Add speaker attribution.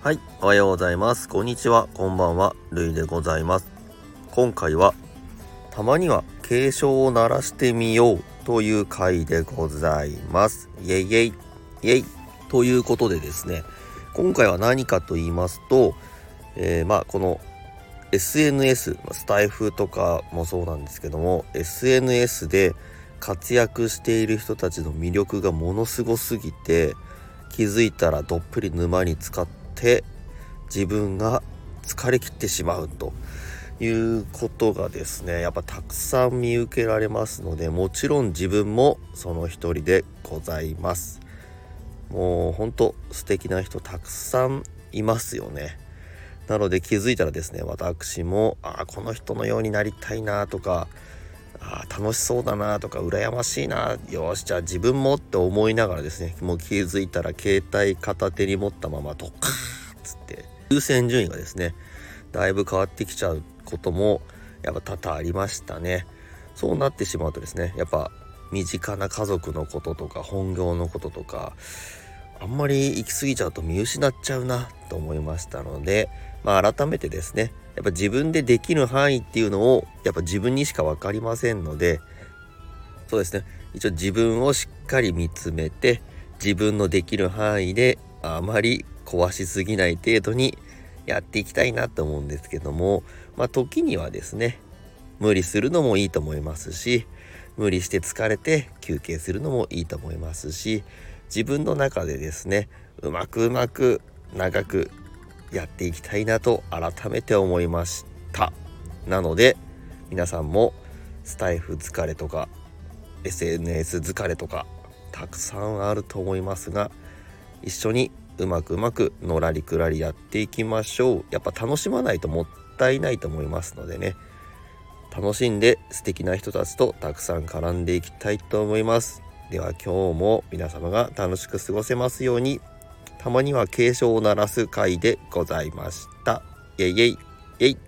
Speaker 1: はい、おはようございます。こんにちは、こんばんは、るいでございます。今回は、たまには警鐘を鳴らしてみようという回でございます。イェイイェイ、イェイ。ということでですね、今回は何かと言いますと、えー、まあこの SNS スタイフとかもそうなんですけども SNS で活躍している人たちの魅力がものすごすぎて気づいたらどっぷり沼に使って自分が疲れきってしまうということがですねやっぱたくさん見受けられますのでもちろん自分もその一人でございます。もうほんと素敵な人たくさんいますよね。なので気づいたらですね私もあこの人のようになりたいなとかあ楽しそうだなとか羨ましいな。よしじゃあ自分もって思いながらですねもう気づいたら携帯片手に持ったままドカーッつって。優先順位がですねだいぶ変わってきちゃうこともやっぱ多々ありましたね。そうなってしまうとですねやっぱ身近な家族のこととか本業のこととかあんまり行き過ぎちゃうと見失っちゃうなと思いましたので、まあ、改めてですねやっぱ自分でできる範囲っていうのをやっぱ自分にしか分かりませんのでそうですね。一応自分をしっかり見つめて自分のできる範囲であまり壊しすぎない程度にやっていきたいなと思うんですけどもまあ時にはですね無理するのもいいと思いますし無理して疲れて休憩するのもいいと思いますし自分の中でですねうまくうまく長くやっていきたいなと改めて思いました。なので皆さんもスタイフ疲れとか SNS 疲れとかたくさんあると思いますが一緒にうまくうまくのらりくらりやっていきましょう。やっぱ楽しまないともったいないと思いますのでね。楽しんで素敵な人たちとたくさん絡んでいきたいと思います。では今日も皆様が楽しく過ごせますように。たまには警鐘を鳴らす回でございました。イェイイェイイェイ